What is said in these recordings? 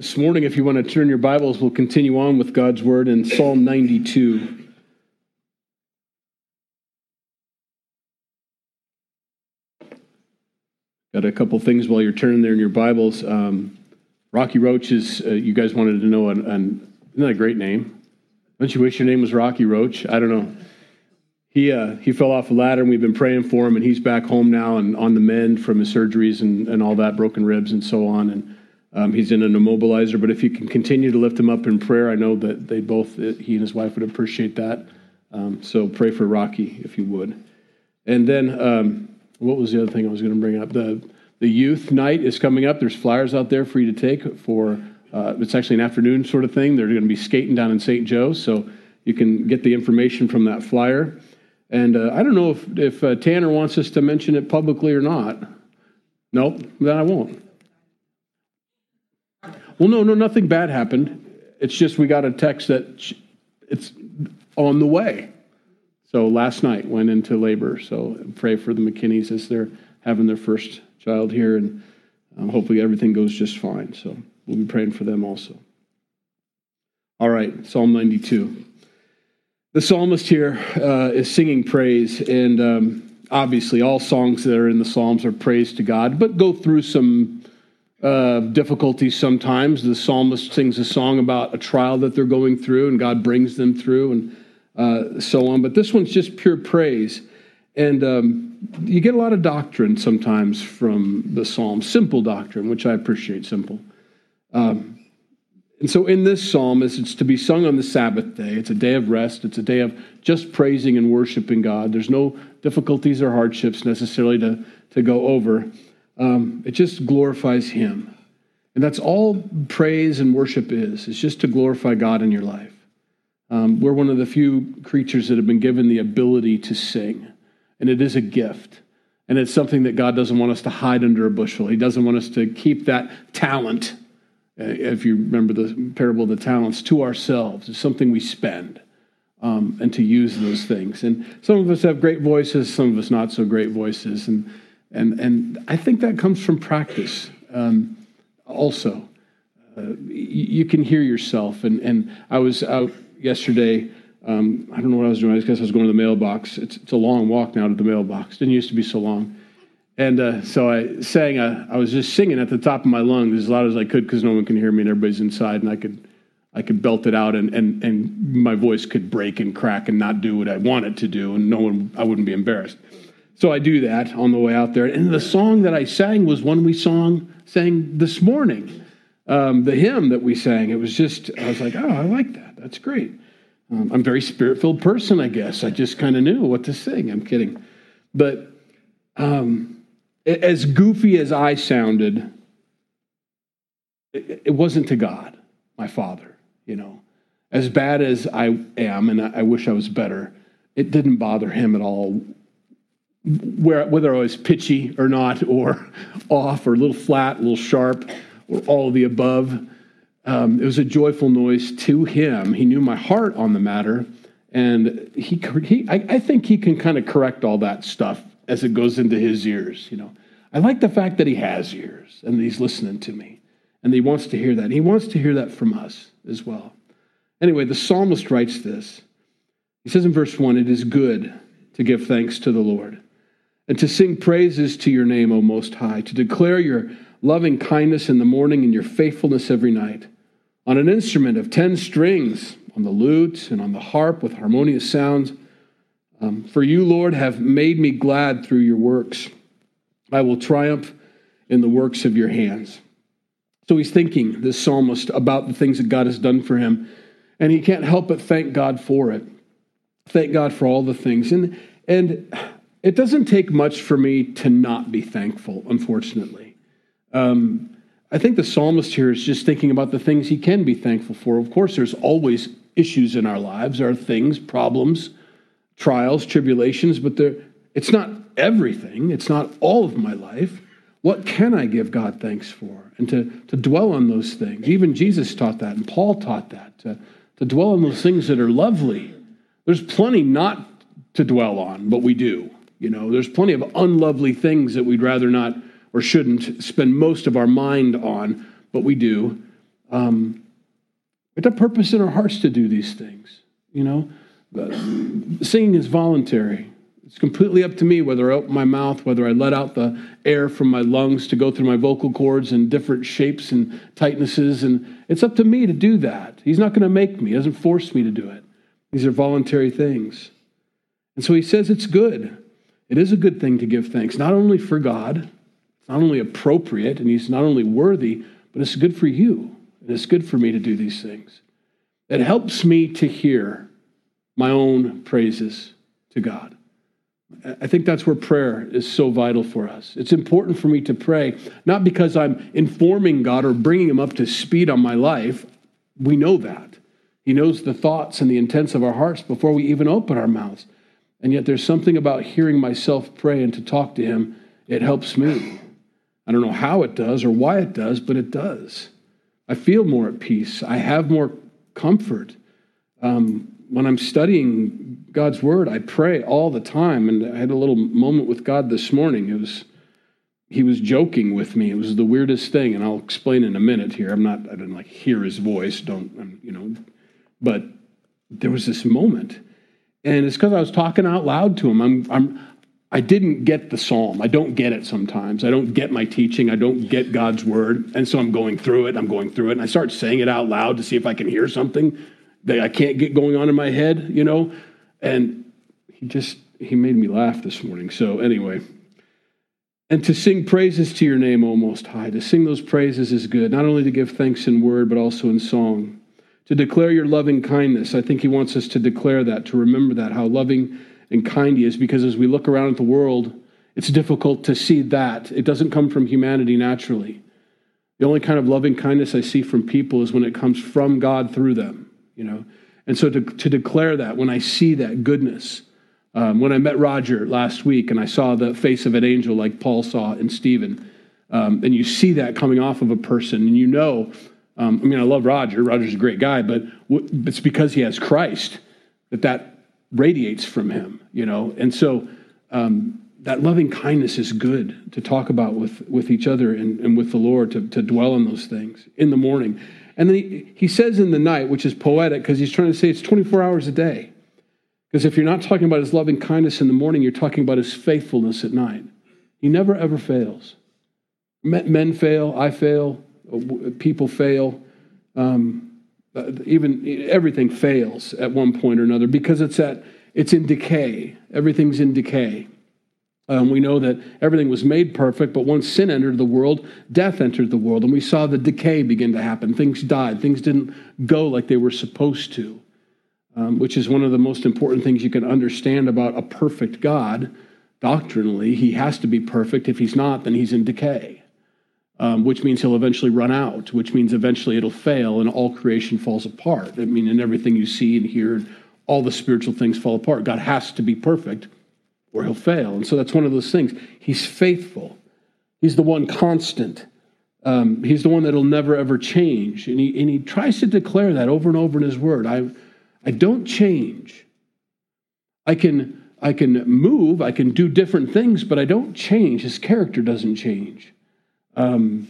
This morning, if you want to turn your Bibles, we'll continue on with God's Word in Psalm 92. Got a couple things while you're turning there in your Bibles. Um, Rocky Roach is, uh, you guys wanted to know, an, an, isn't that a great name? Don't you wish your name was Rocky Roach? I don't know. He, uh, he fell off a ladder and we've been praying for him and he's back home now and on the mend from his surgeries and, and all that, broken ribs and so on. And um, he's in an immobilizer, but if you can continue to lift him up in prayer, I know that they both, he and his wife would appreciate that. Um, so pray for Rocky if you would. And then, um, what was the other thing I was going to bring up? The the youth night is coming up. There's flyers out there for you to take for. Uh, it's actually an afternoon sort of thing. They're going to be skating down in St. Joe, so you can get the information from that flyer. And uh, I don't know if if uh, Tanner wants us to mention it publicly or not. Nope, then I won't. Well, no, no, nothing bad happened. It's just we got a text that it's on the way. So last night went into labor. So pray for the McKinneys as they're having their first child here, and um, hopefully everything goes just fine. So we'll be praying for them also. All right, Psalm 92. The psalmist here uh, is singing praise, and um, obviously all songs that are in the Psalms are praise to God, but go through some uh, difficulties sometimes. The psalmist sings a song about a trial that they're going through, and God brings them through, and uh, so on. But this one's just pure praise. And um, you get a lot of doctrine sometimes from the psalm, simple doctrine, which I appreciate simple. Um, and so in this psalm, it's to be sung on the Sabbath day, it's a day of rest, it's a day of just praising and worshiping God. There's no difficulties or hardships necessarily to, to go over. Um, it just glorifies Him. And that's all praise and worship is, it's just to glorify God in your life. Um, we're one of the few creatures that have been given the ability to sing, and it is a gift. And it's something that God doesn't want us to hide under a bushel. He doesn't want us to keep that talent, uh, if you remember the parable of the talents, to ourselves. It's something we spend. Um, and to use those things. And some of us have great voices, some of us not so great voices. And and, and I think that comes from practice um, also. Uh, you can hear yourself. And, and I was out yesterday. Um, I don't know what I was doing. I guess I was going to the mailbox. It's, it's a long walk now to the mailbox. Didn't used to be so long. And uh, so I sang, a, I was just singing at the top of my lungs as loud as I could because no one can hear me and everybody's inside. And I could, I could belt it out and, and, and my voice could break and crack and not do what I wanted to do. And no one, I wouldn't be embarrassed. So I do that on the way out there. And the song that I sang was one we song, sang this morning. Um, the hymn that we sang. It was just, I was like, oh, I like that. That's great. Um, I'm a very spirit filled person, I guess. I just kind of knew what to sing. I'm kidding. But um, as goofy as I sounded, it, it wasn't to God, my Father, you know. As bad as I am, and I wish I was better, it didn't bother him at all where, whether I was pitchy or not, or off, or a little flat, a little sharp, or all the above. Um, it was a joyful noise to him. He knew my heart on the matter, and he, he I, I think he can kind of correct all that stuff as it goes into his ears. You know, I like the fact that he has ears and he's listening to me, and he wants to hear that. He wants to hear that from us as well. Anyway, the psalmist writes this. He says in verse one, "It is good to give thanks to the Lord." And to sing praises to your name, O Most High, to declare your loving kindness in the morning and your faithfulness every night. On an instrument of ten strings, on the lute and on the harp with harmonious sounds. Um, for you, Lord, have made me glad through your works. I will triumph in the works of your hands. So he's thinking, this psalmist, about the things that God has done for him, and he can't help but thank God for it. Thank God for all the things. And, and it doesn't take much for me to not be thankful, unfortunately. Um, I think the psalmist here is just thinking about the things he can be thankful for. Of course, there's always issues in our lives, there are things, problems, trials, tribulations, but it's not everything, it's not all of my life. What can I give God thanks for? And to, to dwell on those things. Even Jesus taught that, and Paul taught that, to, to dwell on those things that are lovely. There's plenty not to dwell on, but we do. You know, there's plenty of unlovely things that we'd rather not or shouldn't spend most of our mind on, but we do. Um, we have purpose in our hearts to do these things. You know, singing is voluntary. It's completely up to me whether I open my mouth, whether I let out the air from my lungs to go through my vocal cords in different shapes and tightnesses. And it's up to me to do that. He's not going to make me, he doesn't force me to do it. These are voluntary things. And so he says it's good. It is a good thing to give thanks, not only for God, it's not only appropriate, and he's not only worthy, but it's good for you. And it's good for me to do these things. It helps me to hear my own praises to God. I think that's where prayer is so vital for us. It's important for me to pray, not because I'm informing God or bringing Him up to speed on my life. We know that. He knows the thoughts and the intents of our hearts before we even open our mouths. And yet, there's something about hearing myself pray and to talk to Him, it helps me. I don't know how it does or why it does, but it does. I feel more at peace. I have more comfort. Um, when I'm studying God's word, I pray all the time. And I had a little moment with God this morning. It was he was joking with me. It was the weirdest thing, and I'll explain in a minute here. I'm not I didn't like hear his voice, don't um, you know, but there was this moment. And it's because I was talking out loud to him. I'm I'm I didn't get the psalm. I don't get it sometimes. I don't get my teaching. I don't get God's word. And so I'm going through it. I'm going through it. And I start saying it out loud to see if I can hear something that I can't get going on in my head, you know? And he just, he made me laugh this morning. So, anyway. And to sing praises to your name, O Most High. To sing those praises is good, not only to give thanks in word, but also in song. To declare your loving kindness. I think he wants us to declare that, to remember that, how loving and kind he is, because as we look around at the world, it's difficult to see that. It doesn't come from humanity naturally. The only kind of loving kindness I see from people is when it comes from God through them you know. And so to, to declare that, when I see that goodness, um, when I met Roger last week and I saw the face of an angel like Paul saw in Stephen, um, and you see that coming off of a person, and you know, um, I mean, I love Roger. Roger's a great guy, but w- it's because he has Christ that that radiates from him, you know. And so um, that loving kindness is good to talk about with, with each other and, and with the Lord, to, to dwell on those things in the morning. And then he, he says in the night, which is poetic because he's trying to say it's 24 hours a day. Because if you're not talking about his loving kindness in the morning, you're talking about his faithfulness at night. He never ever fails. Men fail, I fail, people fail. Um, even everything fails at one point or another because it's at it's in decay. Everything's in decay. Um, we know that everything was made perfect, but once sin entered the world, death entered the world, and we saw the decay begin to happen. Things died, things didn't go like they were supposed to, um, which is one of the most important things you can understand about a perfect God. Doctrinally, he has to be perfect. If he's not, then he's in decay, um, which means he'll eventually run out, which means eventually it'll fail and all creation falls apart. I mean, and everything you see and hear, all the spiritual things fall apart. God has to be perfect or he'll fail. And so that's one of those things. He's faithful, he's the one constant. Um, he's the one that'll never ever change. And he, and he tries to declare that over and over in his word. I, I don't change. I can, I can move, I can do different things, but I don't change. His character doesn't change. Um,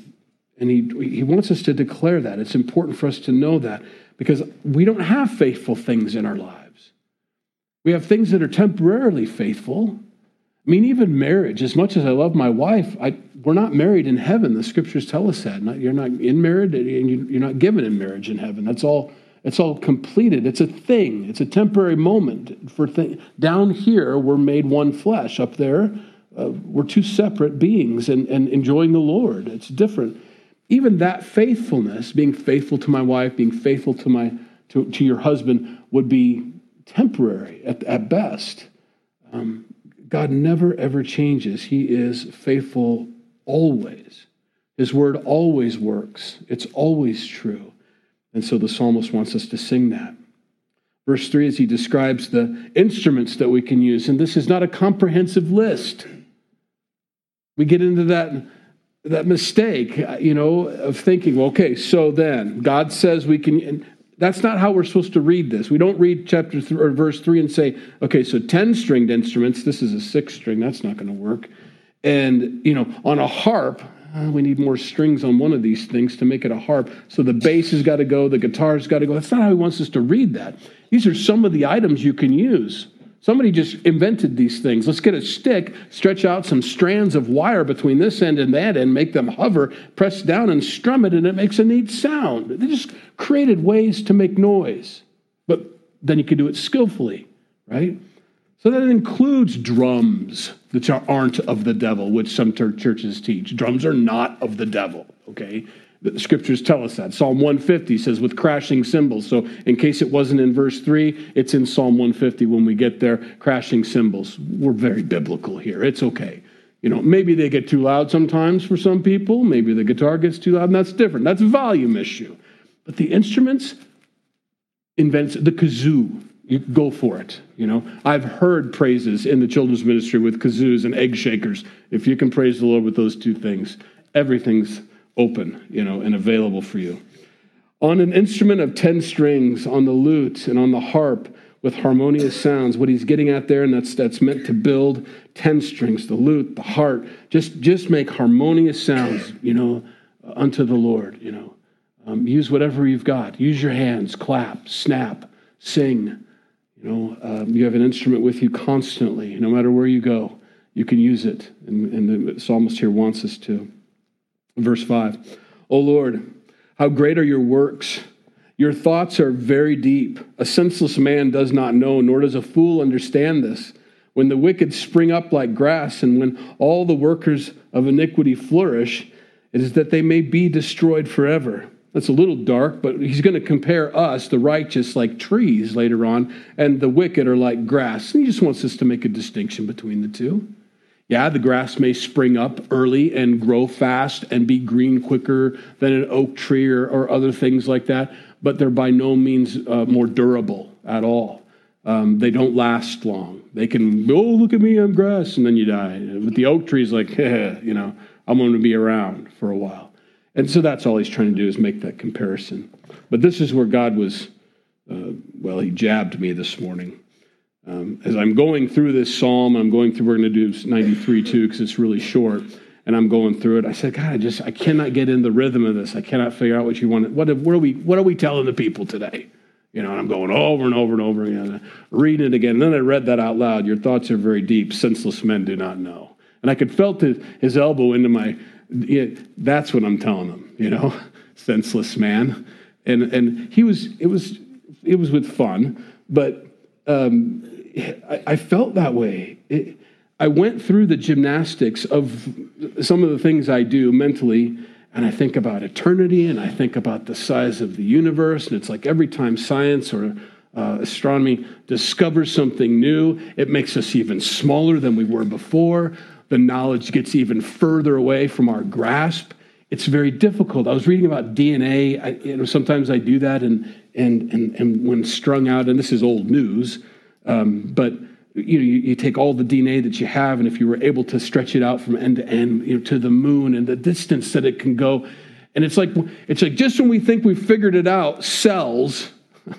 and he, he wants us to declare that. It's important for us to know that because we don't have faithful things in our lives. We have things that are temporarily faithful. I mean, even marriage, as much as I love my wife, I, we're not married in heaven. The scriptures tell us that. You're not in marriage and you're not given in marriage in heaven. That's all, it's all completed. It's a thing, it's a temporary moment. For thing. Down here, we're made one flesh. Up there, uh, we're two separate beings and, and enjoying the Lord. It's different. Even that faithfulness, being faithful to my wife, being faithful to, my, to, to your husband, would be temporary at, at best. Um, God never ever changes. He is faithful always. His word always works, it's always true. And so the psalmist wants us to sing that. Verse 3 as he describes the instruments that we can use, and this is not a comprehensive list. We get into that, that mistake, you know, of thinking, okay, so then God says we can, that's not how we're supposed to read this. We don't read chapter or verse 3 and say, okay, so 10 stringed instruments, this is a six string, that's not going to work. And, you know, on a harp, uh, we need more strings on one of these things to make it a harp. So the bass has got to go, the guitar's got to go. That's not how he wants us to read that. These are some of the items you can use. Somebody just invented these things. Let's get a stick, stretch out some strands of wire between this end and that end, make them hover, press down and strum it, and it makes a neat sound. They just created ways to make noise. But then you can do it skillfully, right? So that includes drums that aren't of the devil, which some churches teach. Drums are not of the devil, okay? The scriptures tell us that. Psalm 150 says, with crashing cymbals. So, in case it wasn't in verse 3, it's in Psalm 150 when we get there, crashing cymbals. We're very biblical here. It's okay. You know, maybe they get too loud sometimes for some people. Maybe the guitar gets too loud, and that's different. That's a volume issue. But the instruments invents the kazoo. You go for it. You know, I've heard praises in the children's ministry with kazoos and egg shakers. If you can praise the Lord with those two things, everything's open, you know, and available for you. On an instrument of 10 strings, on the lute and on the harp with harmonious sounds, what he's getting at there, and that's, that's meant to build 10 strings, the lute, the harp, just, just make harmonious sounds, you know, unto the Lord, you know. Um, use whatever you've got. Use your hands, clap, snap, sing. You know, um, you have an instrument with you constantly, no matter where you go. You can use it, and, and the psalmist here wants us to. Verse 5 O Lord, how great are your works! Your thoughts are very deep. A senseless man does not know, nor does a fool understand this. When the wicked spring up like grass, and when all the workers of iniquity flourish, it is that they may be destroyed forever. That's a little dark, but he's going to compare us, the righteous, like trees later on, and the wicked are like grass. And he just wants us to make a distinction between the two. Yeah, the grass may spring up early and grow fast and be green quicker than an oak tree or, or other things like that, but they're by no means uh, more durable at all. Um, they don't last long. They can, oh, look at me, I'm grass, and then you die. But the oak tree is like, you know, I'm going to be around for a while. And so that's all he's trying to do is make that comparison. But this is where God was, uh, well, he jabbed me this morning. Um, as I'm going through this psalm, I'm going through, we're going to do 93 too, because it's really short, and I'm going through it. I said, God, I just, I cannot get in the rhythm of this. I cannot figure out what you want. What, what, are, we, what are we telling the people today? You know, and I'm going over and over and over again, reading it again. And then I read that out loud. Your thoughts are very deep. Senseless men do not know. And I could felt his, his elbow into my, that's what I'm telling them, you know, senseless man. And, and he was, it was, it was with fun, but um, I, I, felt that way. It, I went through the gymnastics of some of the things I do mentally, and I think about eternity, and I think about the size of the universe, and it's like every time science or uh, astronomy discovers something new, it makes us even smaller than we were before. The knowledge gets even further away from our grasp. It's very difficult. I was reading about DNA. I, you know, sometimes I do that, and and and and when strung out, and this is old news, um, but you know, you, you, take all the DNA that you have, and if you were able to stretch it out from end to end, you know, to the moon and the distance that it can go, and it's like it's like just when we think we've figured it out, cells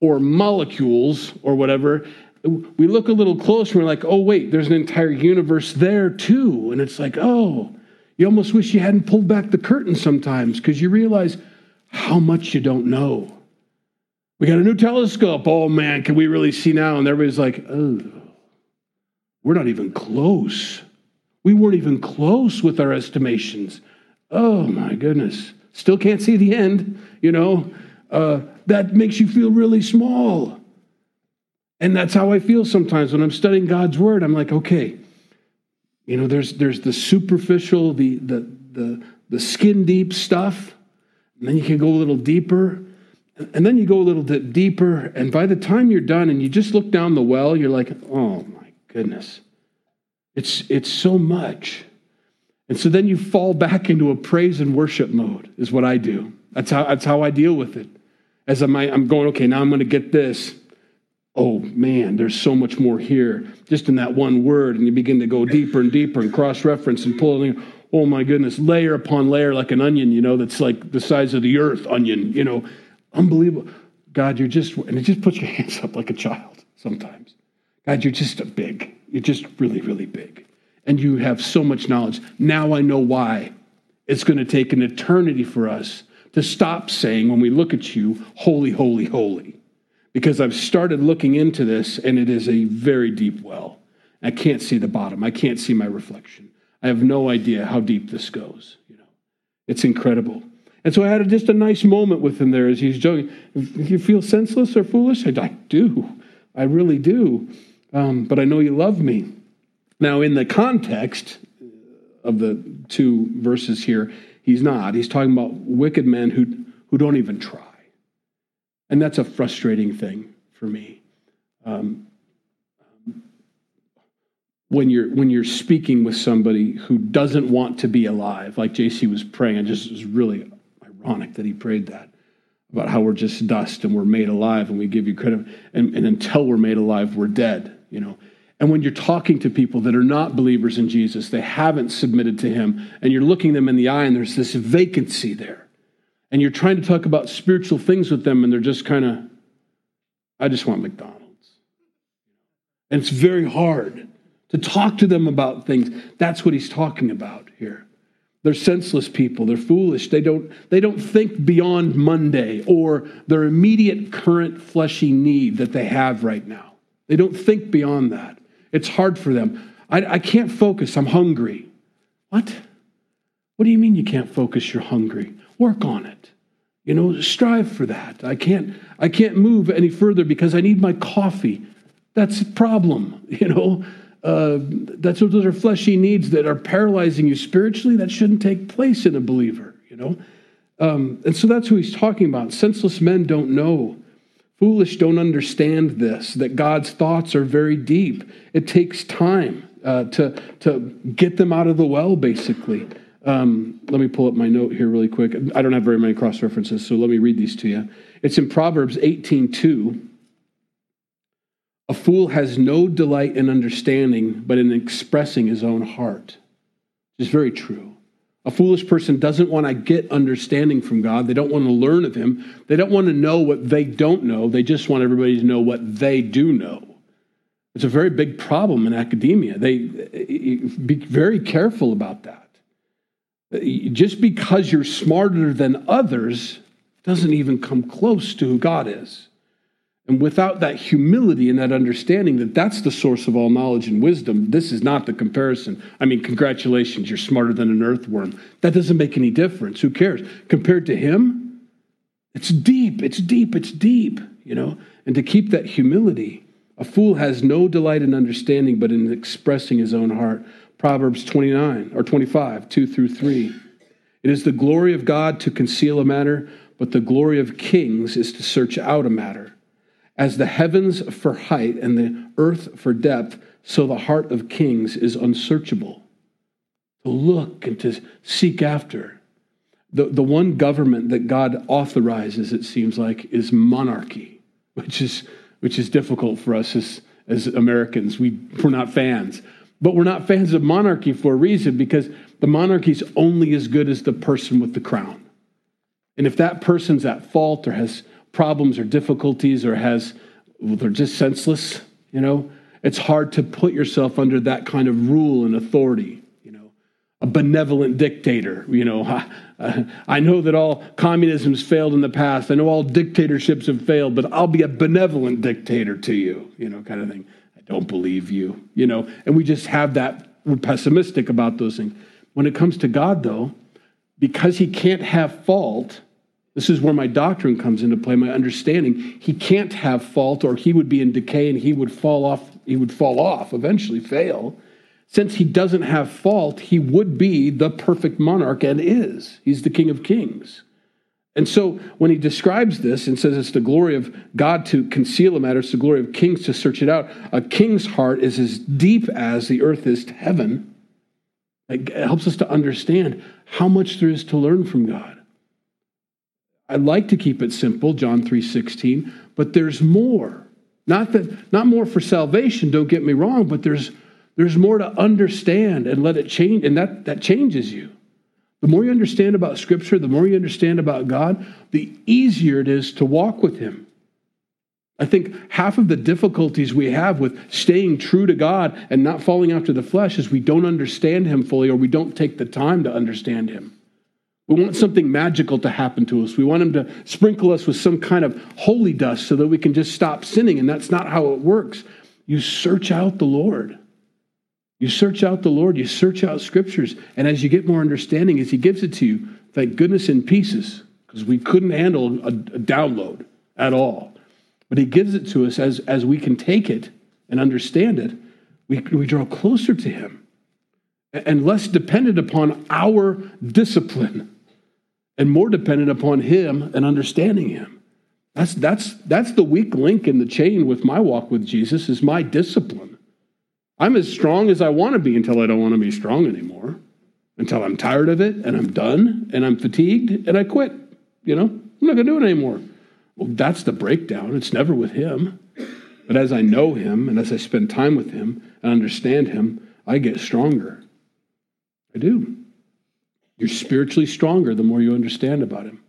or molecules or whatever, we look a little closer and we're like, oh wait, there's an entire universe there too, and it's like, oh, you almost wish you hadn't pulled back the curtain sometimes because you realize how much you don't know. We got a new telescope. Oh man, can we really see now? And everybody's like, oh, we're not even close. We weren't even close with our estimations. Oh my goodness. Still can't see the end, you know. Uh, that makes you feel really small. And that's how I feel sometimes when I'm studying God's word. I'm like, okay, you know, there's there's the superficial, the the the the skin deep stuff, and then you can go a little deeper. And then you go a little bit deeper, and by the time you're done and you just look down the well, you're like, oh my goodness. It's, it's so much. And so then you fall back into a praise and worship mode, is what I do. That's how, that's how I deal with it. As I'm, I'm going, okay, now I'm going to get this. Oh man, there's so much more here, just in that one word. And you begin to go deeper and deeper and cross reference and pulling. Oh my goodness, layer upon layer like an onion, you know, that's like the size of the earth onion, you know Unbelievable. God, you're just, and it just puts your hands up like a child sometimes. God, you're just a big. You're just really, really big. and you have so much knowledge. Now I know why. It's going to take an eternity for us to stop saying when we look at you, holy, holy, holy. Because I've started looking into this and it is a very deep well. I can't see the bottom. I can't see my reflection. I have no idea how deep this goes. You know, it's incredible. And so I had just a nice moment with him there as he's joking. You feel senseless or foolish? I, I do. I really do. Um, but I know you love me. Now, in the context of the two verses here, he's not. He's talking about wicked men who, who don't even try. And that's a frustrating thing for me. Um, when you're when you're speaking with somebody who doesn't want to be alive, like JC was praying, it just was really ironic that he prayed that about how we're just dust and we're made alive and we give you credit, and, and until we're made alive, we're dead. You know, and when you're talking to people that are not believers in Jesus, they haven't submitted to Him, and you're looking them in the eye, and there's this vacancy there, and you're trying to talk about spiritual things with them, and they're just kind of, I just want McDonald's. And it's very hard to talk to them about things. That's what he's talking about here. They're senseless people. They're foolish. They don't, they don't think beyond Monday or their immediate current fleshy need that they have right now. They don't think beyond that. It's hard for them. I, I can't focus. I'm hungry. What? What do you mean you can't focus? You're hungry. Work on it. You know, strive for that. I can't, I can't move any further because I need my coffee. That's a problem, you know. Uh, that's those are fleshy needs that are paralyzing you spiritually. That shouldn't take place in a believer, you know. Um, and so that's who he's talking about. Senseless men don't know. Foolish don't understand this, that God's thoughts are very deep. It takes time uh, to, to get them out of the well, basically. Um, let me pull up my note here really quick. I don't have very many cross references, so let me read these to you. It's in Proverbs 18 2. A fool has no delight in understanding, but in expressing his own heart. It's very true. A foolish person doesn't want to get understanding from God. They don't want to learn of Him. They don't want to know what they don't know. They just want everybody to know what they do know. It's a very big problem in academia. They be very careful about that. Just because you're smarter than others doesn't even come close to who God is. And without that humility and that understanding that that's the source of all knowledge and wisdom, this is not the comparison. I mean, congratulations, you're smarter than an earthworm. That doesn't make any difference. Who cares? Compared to him, it's deep, it's deep, it's deep, you know? And to keep that humility, a fool has no delight in understanding, but in expressing his own heart. Proverbs 29 or 25, 2 through 3. It is the glory of God to conceal a matter, but the glory of kings is to search out a matter. As the heavens for height and the earth for depth, so the heart of kings is unsearchable. To look and to seek after. The, the one government that God authorizes, it seems like, is monarchy, which is, which is difficult for us as, as Americans. We, we're not fans. But we're not fans of monarchy for a reason because the monarchy is only as good as the person with the crown. And if that person's at fault or has problems or difficulties or has, well, they're just senseless, you know, it's hard to put yourself under that kind of rule and authority, you know, a benevolent dictator, you know. I, I know that all communism's failed in the past. I know all dictatorships have failed, but I'll be a benevolent dictator to you, you know, kind of thing. I don't believe you, you know, and we just have that, we're pessimistic about those things. When it comes to God, though, because he can't have fault, this is where my doctrine comes into play, my understanding. He can't have fault or he would be in decay and he would fall off, he would fall off, eventually fail. Since he doesn't have fault, he would be the perfect monarch and is. He's the king of kings. And so when he describes this and says it's the glory of God to conceal a matter, it's the glory of kings to search it out. A king's heart is as deep as the earth is to heaven. It helps us to understand how much there is to learn from God. I like to keep it simple, John 3:16, but there's more. Not that not more for salvation, don't get me wrong, but there's there's more to understand and let it change and that that changes you. The more you understand about scripture, the more you understand about God, the easier it is to walk with him. I think half of the difficulties we have with staying true to God and not falling after the flesh is we don't understand Him fully or we don't take the time to understand Him. We want something magical to happen to us. We want Him to sprinkle us with some kind of holy dust so that we can just stop sinning, and that's not how it works. You search out the Lord. You search out the Lord, you search out scriptures, and as you get more understanding, as He gives it to you, thank goodness in pieces, because we couldn't handle a, a download at all. But He gives it to us as, as we can take it and understand it, we, we draw closer to Him and less dependent upon our discipline and more dependent upon Him and understanding Him. That's, that's, that's the weak link in the chain with my walk with Jesus is my discipline. I'm as strong as I want to be until I don't want to be strong anymore, until I'm tired of it and I'm done and I'm fatigued and I quit. You know, I'm not going to do it anymore. Well, that's the breakdown. It's never with Him. But as I know Him and as I spend time with Him and understand Him, I get stronger. I do. You're spiritually stronger the more you understand about Him.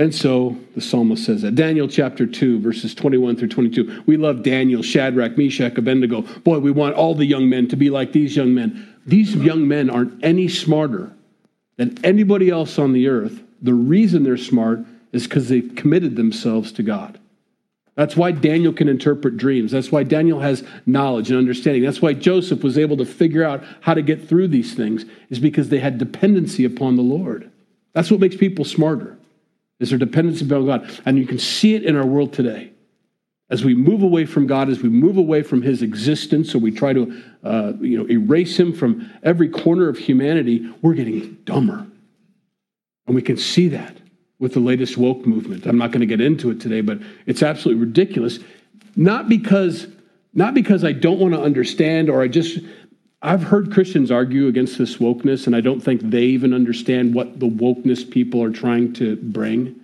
And so the psalmist says that. Daniel chapter 2, verses 21 through 22. We love Daniel, Shadrach, Meshach, Abednego. Boy, we want all the young men to be like these young men. These young men aren't any smarter than anybody else on the earth. The reason they're smart is because they've committed themselves to God. That's why Daniel can interpret dreams. That's why Daniel has knowledge and understanding. That's why Joseph was able to figure out how to get through these things, is because they had dependency upon the Lord. That's what makes people smarter is their dependency upon God. And you can see it in our world today. As we move away from God, as we move away from His existence, or we try to uh, you know, erase Him from every corner of humanity, we're getting dumber. And we can see that with the latest woke movement. I'm not going to get into it today, but it's absolutely ridiculous. Not because, not because I don't want to understand or I just I've heard Christians argue against this wokeness, and I don't think they even understand what the wokeness people are trying to bring.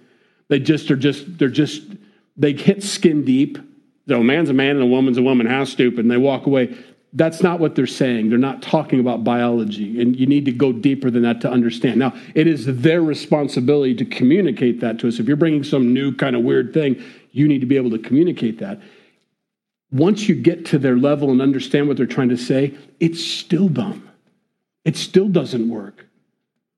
They just are just, they're just, they hit skin deep. So a man's a man and a woman's a woman. How stupid. And they walk away. That's not what they're saying. They're not talking about biology. And you need to go deeper than that to understand. Now, it is their responsibility to communicate that to us. If you're bringing some new kind of weird thing, you need to be able to communicate that once you get to their level and understand what they're trying to say, it's still dumb. It still doesn't work.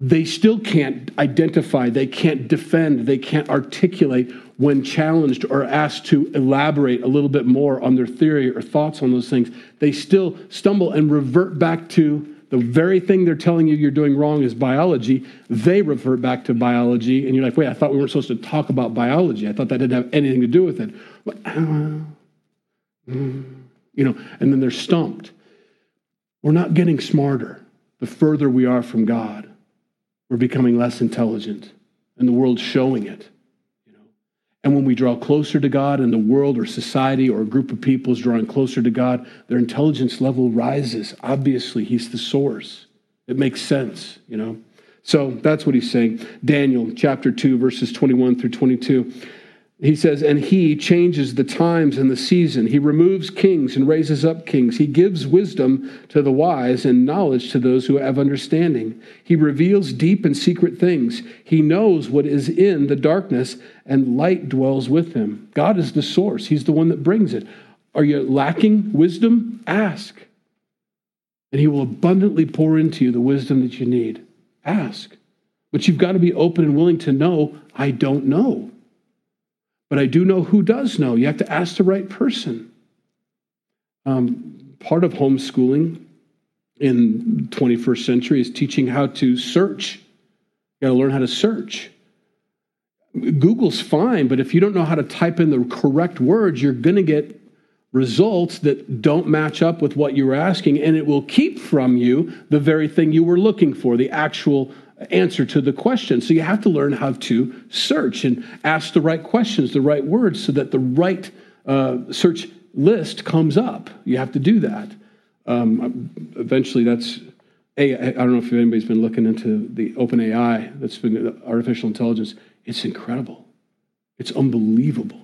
They still can't identify, they can't defend, they can't articulate when challenged or asked to elaborate a little bit more on their theory or thoughts on those things. They still stumble and revert back to the very thing they're telling you you're doing wrong is biology. They revert back to biology, and you're like, wait, I thought we weren't supposed to talk about biology. I thought that didn't have anything to do with it. Mm. You know, and then they're stumped. We're not getting smarter the further we are from God. We're becoming less intelligent, and the world's showing it. And when we draw closer to God, and the world or society or a group of people is drawing closer to God, their intelligence level rises. Obviously, He's the source. It makes sense, you know. So that's what he's saying. Daniel chapter 2, verses 21 through 22. He says, and he changes the times and the season. He removes kings and raises up kings. He gives wisdom to the wise and knowledge to those who have understanding. He reveals deep and secret things. He knows what is in the darkness, and light dwells with him. God is the source, He's the one that brings it. Are you lacking wisdom? Ask. And He will abundantly pour into you the wisdom that you need. Ask. But you've got to be open and willing to know, I don't know. But I do know who does know. You have to ask the right person. Um, part of homeschooling in 21st century is teaching how to search. You got to learn how to search. Google's fine, but if you don't know how to type in the correct words, you're going to get results that don't match up with what you were asking, and it will keep from you the very thing you were looking for, the actual answer to the question. So you have to learn how to search and ask the right questions, the right words, so that the right uh, search list comes up. You have to do that. Um, eventually, that's a. I don't know if anybody's been looking into the OpenAI that's been artificial intelligence. It's incredible. It's unbelievable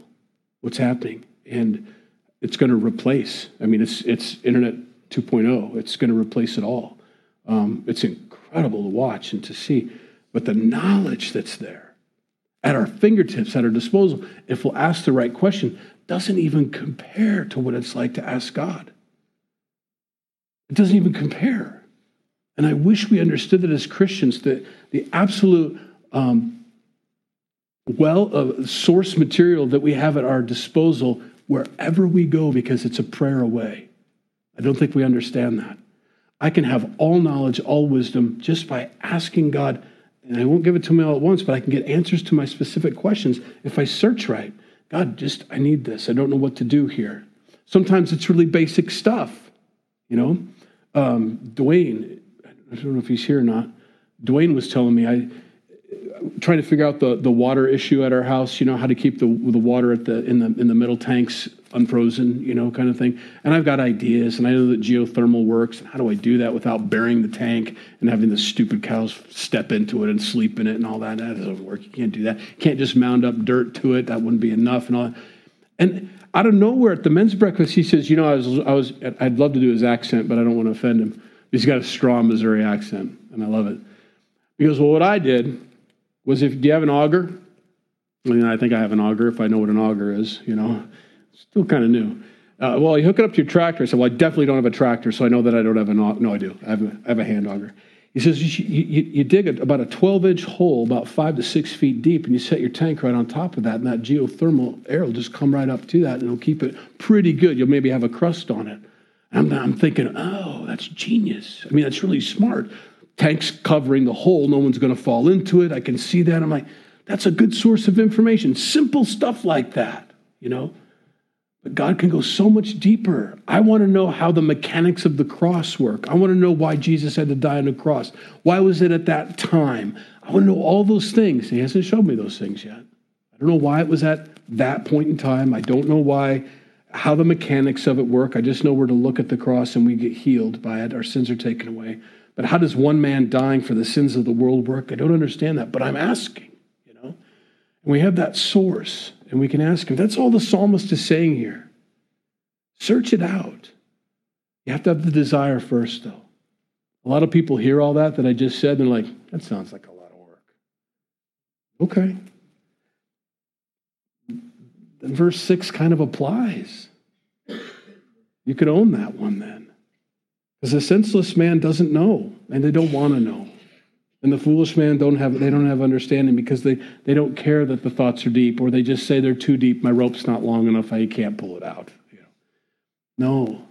what's happening, and it's going to replace. I mean, it's it's Internet 2.0. It's going to replace it all. Um, it's in, incredible to watch and to see. But the knowledge that's there at our fingertips, at our disposal, if we'll ask the right question, doesn't even compare to what it's like to ask God. It doesn't even compare. And I wish we understood that as Christians, that the absolute um, well of source material that we have at our disposal wherever we go because it's a prayer away. I don't think we understand that. I can have all knowledge, all wisdom just by asking God, and I won't give it to me all at once, but I can get answers to my specific questions if I search right. God, just, I need this. I don't know what to do here. Sometimes it's really basic stuff, you know? Um, Dwayne, I don't know if he's here or not. Dwayne was telling me, I, trying to figure out the, the water issue at our house, you know, how to keep the, the water at the, in the, in the middle tanks unfrozen, you know, kind of thing. And I've got ideas, and I know that geothermal works. And how do I do that without burying the tank and having the stupid cows step into it and sleep in it and all that? That doesn't work. You can't do that. You can't just mound up dirt to it. That wouldn't be enough and all that. And out of nowhere at the men's breakfast, he says, you know, I was, I was, I'd love to do his accent, but I don't want to offend him. He's got a strong Missouri accent, and I love it. He goes, well, what I did was if, do you have an auger? I mean, I think I have an auger if I know what an auger is, you know. Still kind of new. Uh, well, you hook it up to your tractor. I said, well, I definitely don't have a tractor, so I know that I don't have an auger. No, I do. I have a, I have a hand auger. He says, you, you, you dig a, about a 12 inch hole, about five to six feet deep, and you set your tank right on top of that, and that geothermal air will just come right up to that, and it'll keep it pretty good. You'll maybe have a crust on it. I'm, I'm thinking, oh, that's genius. I mean, that's really smart. Tank's covering the hole, no one's going to fall into it. I can see that. I'm like, that's a good source of information. Simple stuff like that, you know? But God can go so much deeper. I want to know how the mechanics of the cross work. I want to know why Jesus had to die on the cross. Why was it at that time? I want to know all those things. He hasn't showed me those things yet. I don't know why it was at that point in time. I don't know why, how the mechanics of it work. I just know we're to look at the cross and we get healed by it. Our sins are taken away. But how does one man dying for the sins of the world work? I don't understand that, but I'm asking, you know? And we have that source and we can ask him. That's all the psalmist is saying here. Search it out. You have to have the desire first, though. A lot of people hear all that that I just said, and they're like, that sounds like a lot of work. Okay. Then verse 6 kind of applies. You could own that one then. Because a senseless man doesn't know, and they don't want to know. And the foolish man don't have they don't have understanding because they, they don't care that the thoughts are deep, or they just say they're too deep, my rope's not long enough, I can't pull it out. You know. No.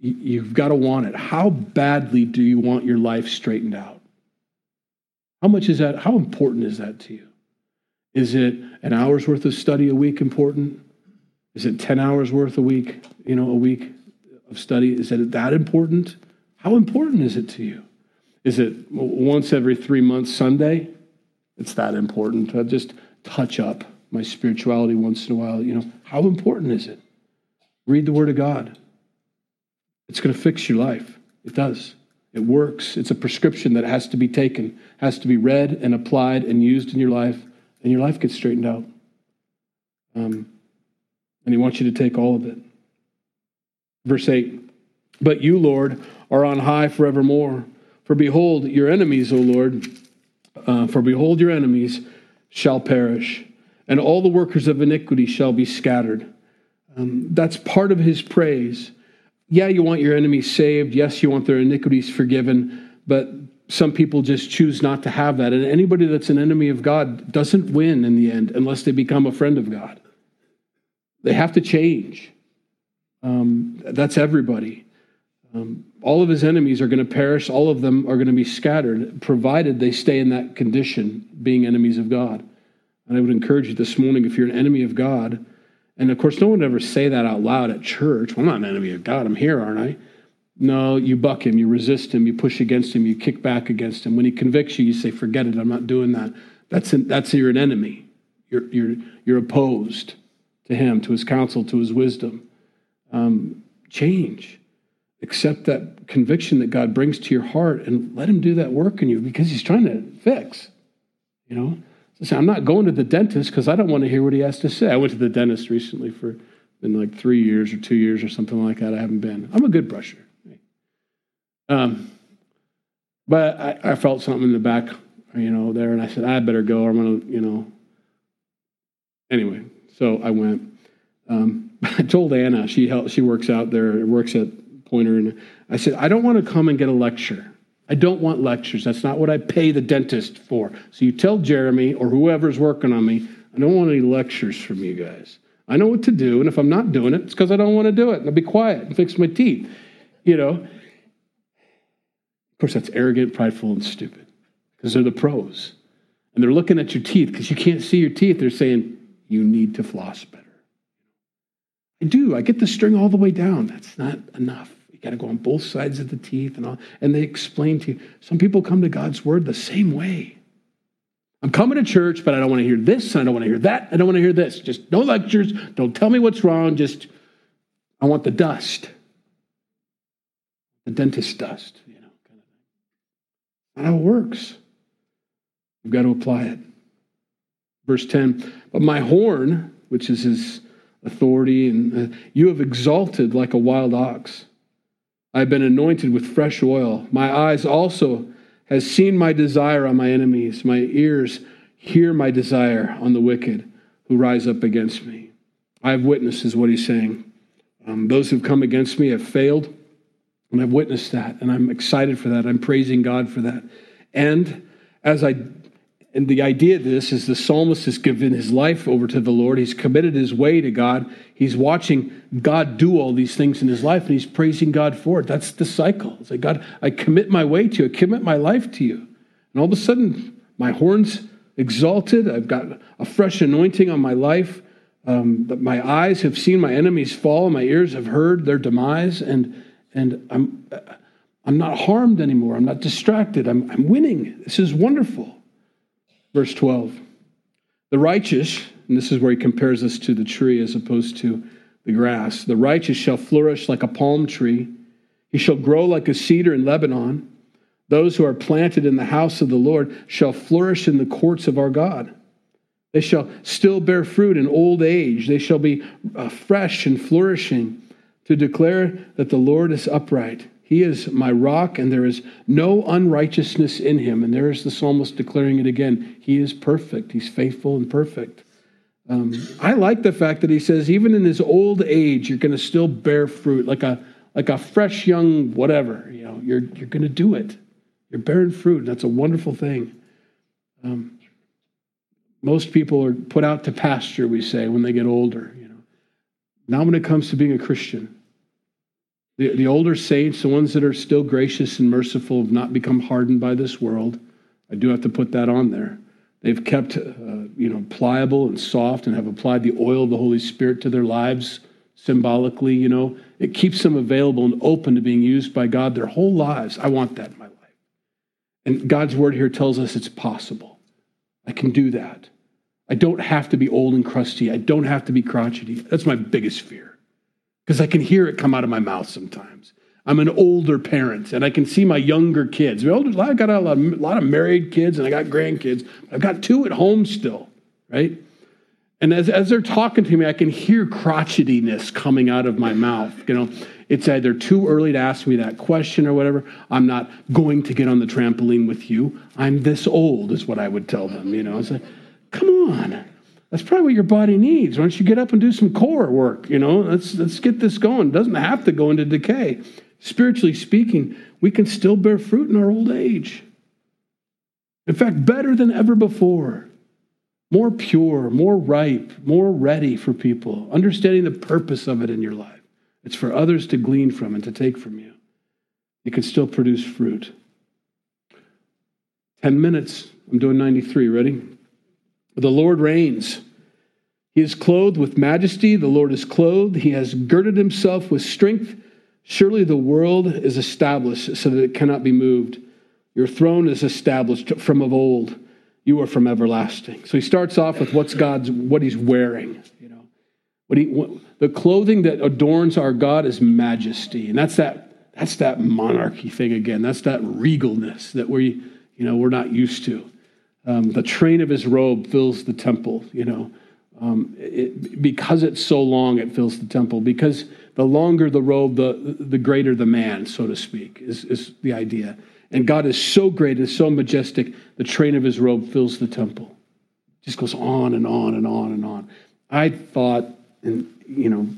You've got to want it. How badly do you want your life straightened out? How much is that? How important is that to you? Is it an hour's worth of study a week important? Is it 10 hours worth a week, you know, a week of study? Is it that important? How important is it to you? Is it once every three months Sunday? It's that important to just touch up my spirituality once in a while. You know, how important is it? Read the Word of God. It's going to fix your life. It does. It works. It's a prescription that has to be taken, has to be read and applied and used in your life, and your life gets straightened out. Um, and He wants you to take all of it. Verse 8 But you, Lord, are on high forevermore. For behold, your enemies, O Lord, uh, for behold, your enemies shall perish, and all the workers of iniquity shall be scattered. Um, that's part of his praise. Yeah, you want your enemies saved. Yes, you want their iniquities forgiven, but some people just choose not to have that. And anybody that's an enemy of God doesn't win in the end unless they become a friend of God. They have to change. Um, that's everybody. Um, all of his enemies are going to perish, all of them are going to be scattered, provided they stay in that condition, being enemies of God. And I would encourage you this morning if you're an enemy of God, and of course, no one would ever say that out loud at church. Well, I'm not an enemy of God, I'm here, aren't I? No, you buck him, you resist him, you push against him, you kick back against him. When he convicts you, you say, Forget it, I'm not doing that. That's, an, that's you're an enemy. You're, you're, you're opposed to him, to his counsel, to his wisdom. Um, change accept that conviction that God brings to your heart and let Him do that work in you because He's trying to fix. You know, I'm not going to the dentist because I don't want to hear what He has to say. I went to the dentist recently for been like three years or two years or something like that. I haven't been. I'm a good brusher. Um, but I, I felt something in the back, you know, there, and I said I better go. I'm gonna, you know. Anyway, so I went. Um, I told Anna, she helps, she works out there, works at Pointer, and I said, I don't want to come and get a lecture. I don't want lectures. That's not what I pay the dentist for. So you tell Jeremy or whoever's working on me, I don't want any lectures from you guys. I know what to do, and if I'm not doing it, it's because I don't want to do it. And I'll be quiet and fix my teeth. You know? Of course, that's arrogant, prideful, and stupid because they're the pros. And they're looking at your teeth because you can't see your teeth. They're saying, you need to floss better. I do. I get the string all the way down. That's not enough. Got to go on both sides of the teeth and all. And they explain to you. Some people come to God's word the same way. I'm coming to church, but I don't want to hear this. I don't want to hear that. I don't want to hear this. Just no lectures. Don't tell me what's wrong. Just, I want the dust. The dentist dust, you know. Not how it works. We've got to apply it. Verse 10 But my horn, which is his authority, and uh, you have exalted like a wild ox. I have been anointed with fresh oil. My eyes also has seen my desire on my enemies. My ears hear my desire on the wicked who rise up against me. I have witnessed, is what he's saying. Um, those who've come against me have failed, and I've witnessed that, and I'm excited for that. I'm praising God for that. And as I and the idea of this is the psalmist has given his life over to the Lord. He's committed his way to God. He's watching God do all these things in his life, and he's praising God for it. That's the cycle. It's like, God, I commit my way to you. I commit my life to you. And all of a sudden, my horns exalted. I've got a fresh anointing on my life. Um, my eyes have seen my enemies fall. My ears have heard their demise. And, and I'm, I'm not harmed anymore. I'm not distracted. I'm, I'm winning. This is wonderful. Verse 12. The righteous, and this is where he compares us to the tree as opposed to the grass, the righteous shall flourish like a palm tree. He shall grow like a cedar in Lebanon. Those who are planted in the house of the Lord shall flourish in the courts of our God. They shall still bear fruit in old age. They shall be uh, fresh and flourishing to declare that the Lord is upright. He is my rock, and there is no unrighteousness in him. And there is the psalmist declaring it again. He is perfect. He's faithful and perfect. Um, I like the fact that he says, even in his old age, you're going to still bear fruit, like a like a fresh young whatever. You know, you're you're going to do it. You're bearing fruit. And that's a wonderful thing. Um, most people are put out to pasture, we say, when they get older. You know, now when it comes to being a Christian, the, the older saints, the ones that are still gracious and merciful, have not become hardened by this world. I do have to put that on there. They've kept, uh, you know, pliable and soft, and have applied the oil of the Holy Spirit to their lives symbolically. You know, it keeps them available and open to being used by God their whole lives. I want that in my life. And God's word here tells us it's possible. I can do that. I don't have to be old and crusty. I don't have to be crotchety. That's my biggest fear because I can hear it come out of my mouth sometimes. I'm an older parent and I can see my younger kids. I've got a lot, of, a lot of married kids and I got grandkids. I've got two at home still, right? And as, as they're talking to me, I can hear crotchetiness coming out of my mouth. You know, it's either too early to ask me that question or whatever. I'm not going to get on the trampoline with you. I'm this old, is what I would tell them. You know, it's like, come on. That's probably what your body needs. Why don't you get up and do some core work? You know, let's let's get this going. It doesn't have to go into decay. Spiritually speaking, we can still bear fruit in our old age. In fact, better than ever before. More pure, more ripe, more ready for people, understanding the purpose of it in your life. It's for others to glean from and to take from you. You can still produce fruit. 10 minutes. I'm doing 93. Ready? The Lord reigns. He is clothed with majesty. The Lord is clothed. He has girded himself with strength. Surely the world is established so that it cannot be moved. Your throne is established from of old. You are from everlasting. So he starts off with what's God's what he's wearing. You know, what he what, the clothing that adorns our God is majesty, and that's that that's that monarchy thing again. That's that regalness that we you know we're not used to. Um, the train of his robe fills the temple, you know. Um, it, because it's so long, it fills the temple. Because the longer the robe, the, the greater the man, so to speak, is, is the idea. And God is so great, is so majestic, the train of his robe fills the temple. Just goes on and on and on and on. I thought, and you know,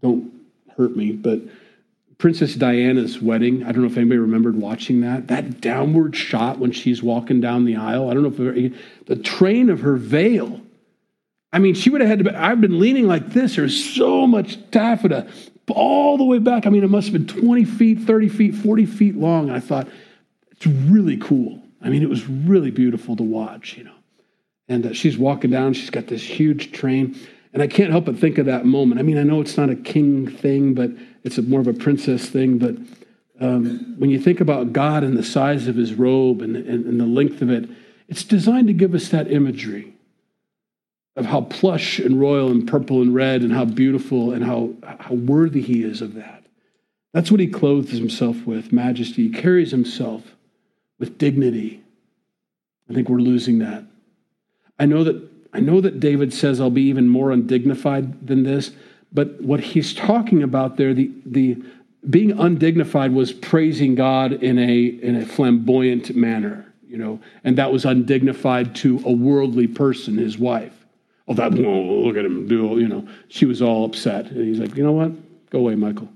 don't hurt me, but Princess Diana's wedding. I don't know if anybody remembered watching that. That downward shot when she's walking down the aisle. I don't know if the train of her veil. I mean, she would have had to. Be, I've been leaning like this. There's so much taffeta all the way back. I mean, it must have been 20 feet, 30 feet, 40 feet long. And I thought, it's really cool. I mean, it was really beautiful to watch, you know. And uh, she's walking down, she's got this huge train. And I can't help but think of that moment. I mean, I know it's not a king thing, but it's a, more of a princess thing. But um, when you think about God and the size of his robe and, and, and the length of it, it's designed to give us that imagery of how plush and royal and purple and red and how beautiful and how, how worthy he is of that. That's what he clothes himself with majesty. He carries himself with dignity. I think we're losing that. I know that I know that David says I'll be even more undignified than this, but what he's talking about there, the, the being undignified was praising God in a in a flamboyant manner, you know, and that was undignified to a worldly person, his wife. Oh, that look at him do, you know. She was all upset. And he's like, you know what? Go away, Michael.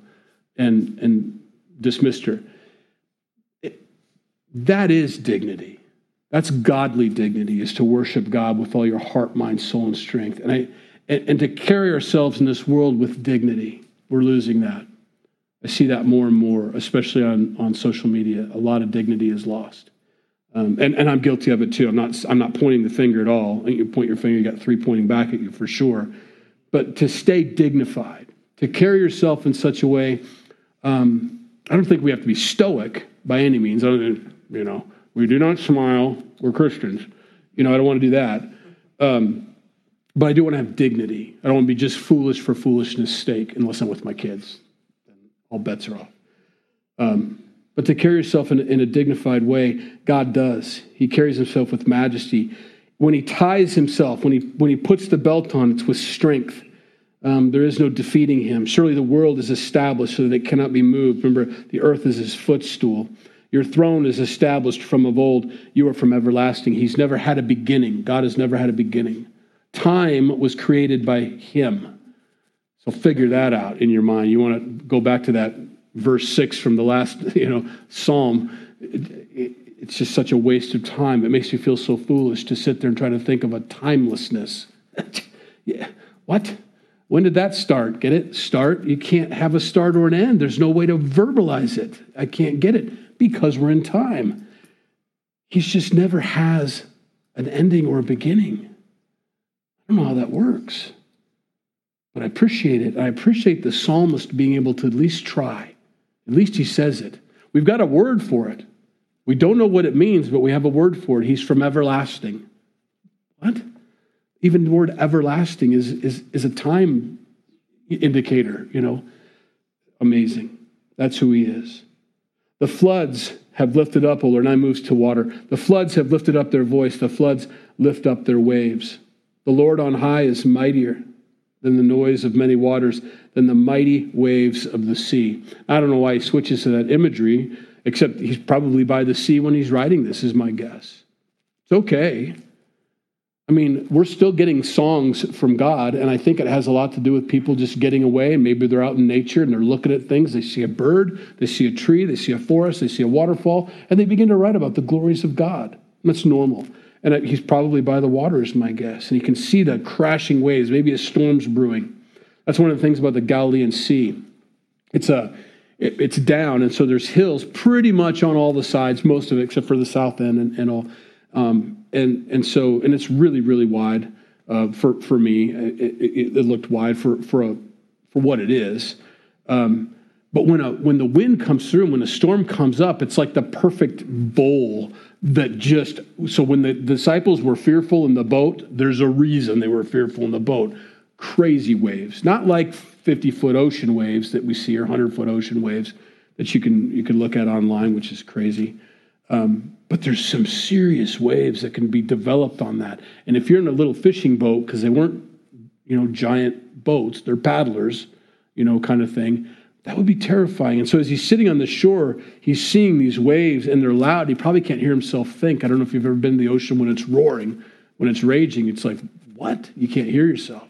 And and dismissed her. It, that is dignity. That's godly dignity, is to worship God with all your heart, mind, soul, and strength. And, I, and, and to carry ourselves in this world with dignity. We're losing that. I see that more and more, especially on, on social media. A lot of dignity is lost. Um, and, and I'm guilty of it too. I'm not, I'm not pointing the finger at all. You point your finger, you got three pointing back at you for sure. But to stay dignified, to carry yourself in such a way, um, I don't think we have to be stoic by any means. I don't, you know, we do not smile. We're Christians. You know, I don't want to do that. Um, but I do want to have dignity. I don't want to be just foolish for foolishness' sake, unless I'm with my kids. All bets are off. Um, but to carry yourself in, in a dignified way, God does. He carries himself with majesty. When he ties himself, when he, when he puts the belt on, it's with strength. Um, there is no defeating him. Surely the world is established so that it cannot be moved. Remember, the earth is his footstool. Your throne is established from of old. You are from everlasting. He's never had a beginning. God has never had a beginning. Time was created by Him. So figure that out in your mind. You want to go back to that verse six from the last, you know, Psalm. It, it, it's just such a waste of time. It makes you feel so foolish to sit there and try to think of a timelessness. yeah, what? When did that start? Get it? Start. You can't have a start or an end. There's no way to verbalize it. I can't get it because we're in time. He's just never has an ending or a beginning. I don't know how that works, but I appreciate it. I appreciate the psalmist being able to at least try. At least he says it. We've got a word for it. We don't know what it means, but we have a word for it. He's from everlasting. What? Even the word everlasting is, is, is a time indicator, you know. Amazing. That's who he is. The floods have lifted up, O Lord, and I moves to water. The floods have lifted up their voice. The floods lift up their waves. The Lord on high is mightier than the noise of many waters, than the mighty waves of the sea. I don't know why he switches to that imagery, except he's probably by the sea when he's writing this, is my guess. It's okay. I mean, we're still getting songs from God, and I think it has a lot to do with people just getting away, and maybe they're out in nature and they're looking at things. They see a bird, they see a tree, they see a forest, they see a waterfall, and they begin to write about the glories of God. That's normal. And he's probably by the waters, my guess, and he can see the crashing waves. Maybe a storm's brewing. That's one of the things about the Galilean Sea. It's a it, it's down, and so there's hills pretty much on all the sides, most of it, except for the south end and, and all. Um, and and so and it's really really wide uh, for for me. It, it, it, looked wide for for a for what it is. Um, but when a when the wind comes through, and when a storm comes up, it's like the perfect bowl that just so when the disciples were fearful in the boat, there's a reason they were fearful in the boat. Crazy waves, not like 50 foot ocean waves that we see or 100 foot ocean waves that you can you can look at online, which is crazy. Um, but there's some serious waves that can be developed on that. And if you're in a little fishing boat, because they weren't, you know, giant boats, they're paddlers, you know, kind of thing, that would be terrifying. And so as he's sitting on the shore, he's seeing these waves and they're loud. He probably can't hear himself think. I don't know if you've ever been to the ocean when it's roaring, when it's raging. It's like, what? You can't hear yourself.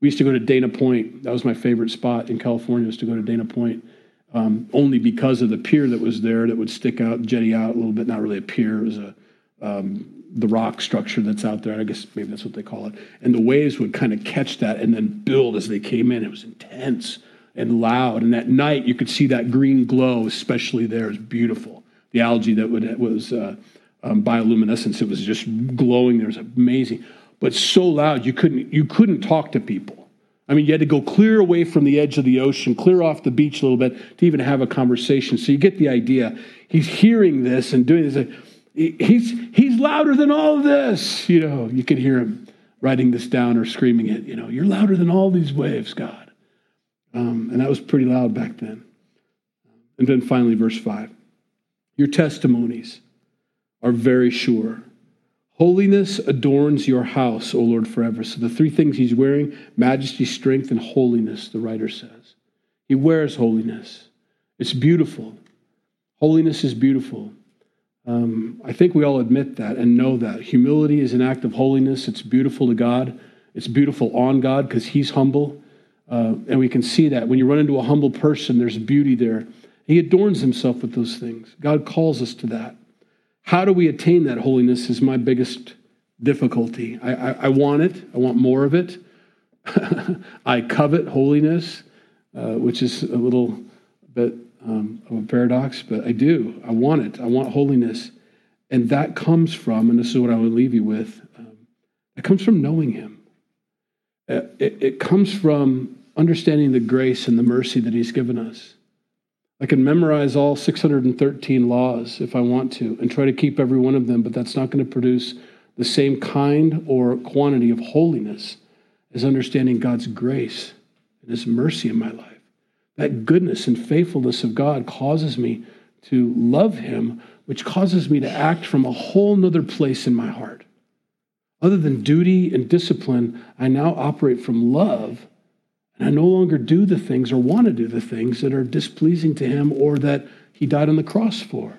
We used to go to Dana Point. That was my favorite spot in California, was to go to Dana Point. Um, only because of the pier that was there that would stick out, jetty out a little bit. Not really a pier, it was a um, the rock structure that's out there. I guess maybe that's what they call it. And the waves would kind of catch that and then build as they came in. It was intense and loud. And at night, you could see that green glow, especially there. It was beautiful. The algae that would, was uh, um, bioluminescence, it was just glowing. There was amazing, but so loud you couldn't you couldn't talk to people. I mean, you had to go clear away from the edge of the ocean, clear off the beach a little bit to even have a conversation. So you get the idea. He's hearing this and doing this he's, he's louder than all of this. You know, you can hear him writing this down or screaming it. You know, you're louder than all these waves, God. Um, and that was pretty loud back then. And then finally, verse 5 Your testimonies are very sure. Holiness adorns your house, O Lord, forever. So the three things he's wearing majesty, strength, and holiness, the writer says. He wears holiness. It's beautiful. Holiness is beautiful. Um, I think we all admit that and know that. Humility is an act of holiness. It's beautiful to God. It's beautiful on God because He's humble. Uh, and we can see that. When you run into a humble person, there's beauty there. He adorns Himself with those things. God calls us to that. How do we attain that holiness is my biggest difficulty. I, I, I want it, I want more of it. I covet holiness, uh, which is a little bit um, of a paradox, but I do. I want it. I want holiness. And that comes from, and this is what I would leave you with, um, it comes from knowing Him. Uh, it, it comes from understanding the grace and the mercy that He's given us. I can memorize all 613 laws if I want to and try to keep every one of them, but that's not going to produce the same kind or quantity of holiness as understanding God's grace and His mercy in my life. That goodness and faithfulness of God causes me to love Him, which causes me to act from a whole nother place in my heart. Other than duty and discipline, I now operate from love, and I no longer do the things or want to do the things that are displeasing to Him or that He died on the cross for.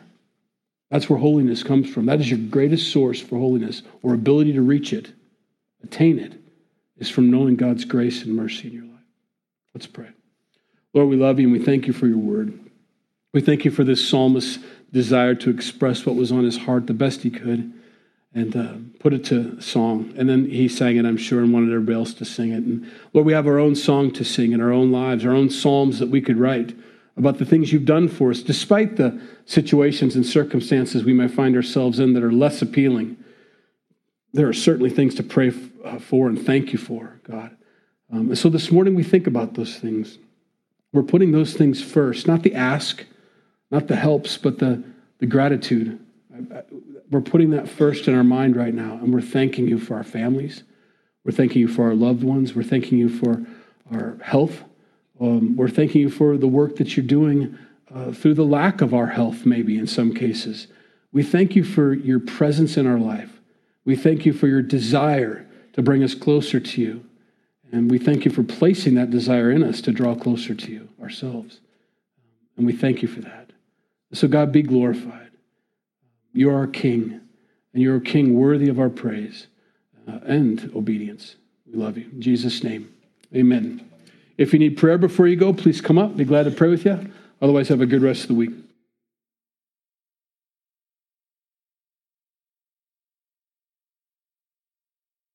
That's where holiness comes from. That is your greatest source for holiness or ability to reach it, attain it, is from knowing God's grace and mercy in your life. Let's pray. Lord, we love you and we thank you for your word. We thank you for this psalmist's desire to express what was on his heart the best he could and uh, put it to song. And then he sang it, I'm sure, and wanted everybody else to sing it. And Lord, we have our own song to sing in our own lives, our own psalms that we could write about the things you've done for us, despite the situations and circumstances we may find ourselves in that are less appealing. There are certainly things to pray uh, for and thank you for, God. Um, and so this morning we think about those things. We're putting those things first, not the ask, not the helps, but the, the gratitude. We're putting that first in our mind right now, and we're thanking you for our families. We're thanking you for our loved ones. We're thanking you for our health. Um, we're thanking you for the work that you're doing uh, through the lack of our health, maybe in some cases. We thank you for your presence in our life. We thank you for your desire to bring us closer to you. And we thank you for placing that desire in us to draw closer to you ourselves. And we thank you for that. So, God, be glorified. You are our King, and you're a King worthy of our praise uh, and obedience. We love you. In Jesus' name, amen. If you need prayer before you go, please come up. Be glad to pray with you. Otherwise, have a good rest of the week.